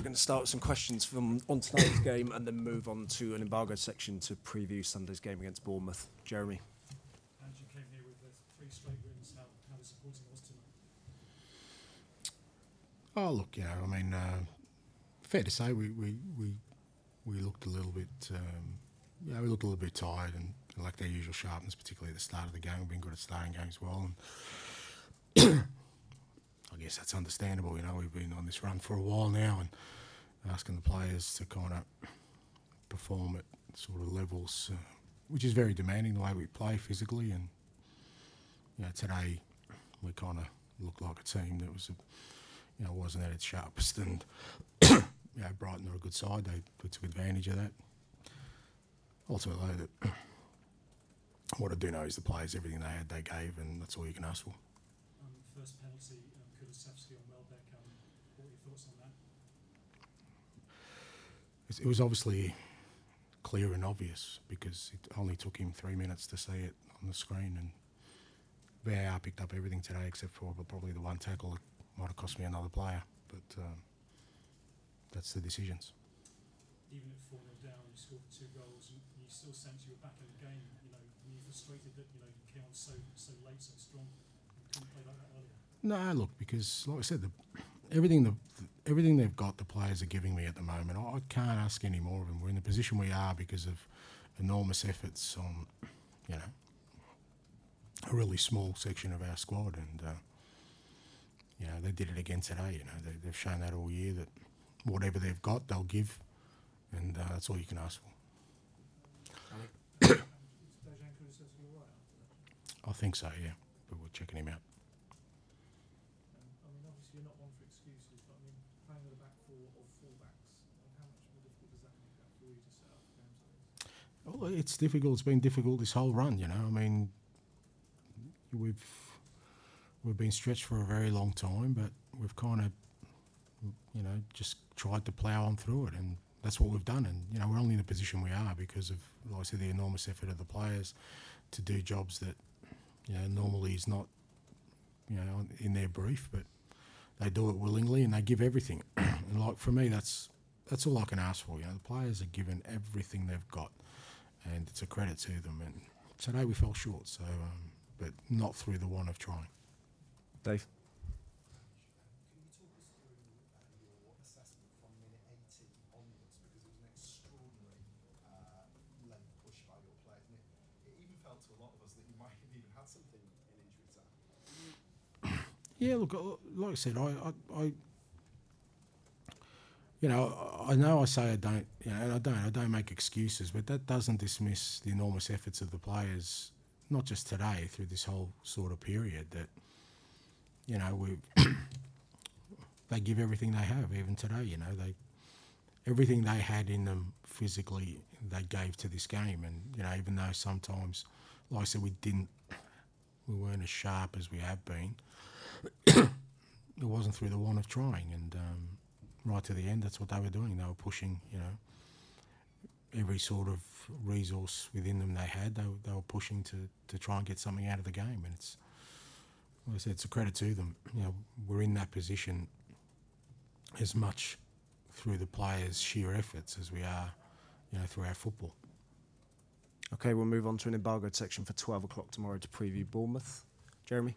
we're going to start with some questions from on tonight's game and then move on to an embargo section to preview Sunday's game against Bournemouth. Jeremy. And you came here with the three straight wins. How, how disappointing was tonight? Oh, look, you know, I mean, uh, fair to say we, we, we, we looked a little bit, um, yeah, we looked a little bit tired and lacked our usual sharpness, particularly at the start of the game. We've been good at starting games well. And I guess that's understandable, you know, we've been on this run for a while now and asking the players to kind of perform at sort of levels, uh, which is very demanding the way we play physically. And, you know, today we kind of looked like a team that was a, you know, wasn't at its sharpest. And you know, Brighton are a good side; they, they took advantage of that. Ultimately, that what I do know is the players, everything they had, they gave, and that's all you can ask for. Um, first penalty, Kulusevski on Welbeck. Um, what were your thoughts on that? It was obviously clear and obvious because it only took him three minutes to see it on the screen, and VAR picked up everything today except for probably the one tackle that might have cost me another player, but um, that's the decisions. Even at 4 0 down, you scored two goals. You, you still sense you were back in the game. You know, were you frustrated that you know you came on so so late, so strong, and couldn't play like that earlier? No, look, because like I said, the, everything the everything they've got, the players are giving me at the moment. I, I can't ask any more of them. We're in the position we are because of enormous efforts on, you know, a really small section of our squad, and uh, you know they did it again today. You know they, they've shown that all year that whatever they've got, they'll give, and uh, that's all you can ask for. Dejan Kulusevski all right? I think so, yeah. But we're checking him out. Um, I mean, obviously you're not one for excuses, but I mean, playing with a back four or um, how much more difficult that for you to set up games like? Well, it's difficult. It's been difficult this whole run. You know, I mean, we've we've been stretched for a very long time, but we've kind of, you know, just tried to plough on through it, and that's what we've done. And you know, we're only in the position we are because of, like I said, the enormous effort of the players to do jobs that, you know, normally is not, you know, in their brief, but they do it willingly and they give everything. And like for me, that's that's all I can ask for. You know, the players are given everything they've got, and it's a credit to them. And today we fell short, so um, but not through the want of trying. Dave. Can you talk us through uh, assessment from minute 80 onwards? Because it was an extraordinary uh, push by your players. And it, it even felt to a lot of us that you might have even had something in injury time. Yeah, look, like I said, I, I, I you know, I know I say I don't, you know, I don't, I don't make excuses, but that doesn't dismiss the enormous efforts of the players, not just today, through this whole sort of period. That, you know, we, they give everything they have, even today. You know, they, everything they had in them physically, they gave to this game, and you know, even though sometimes, like I said, we didn't, we weren't as sharp as we have been. it wasn't through the want of trying, and um, right to the end. That's what they were doing. They were pushing, you know, every sort of resource within them they had. They, they were pushing to, to try and get something out of the game, and it's like I said, it's a credit to them. You know, we're in that position as much through the players' sheer efforts as we are, you know, through our football. Okay, we'll move on to an embargoed section for 12 o'clock tomorrow to preview Bournemouth. Jeremy?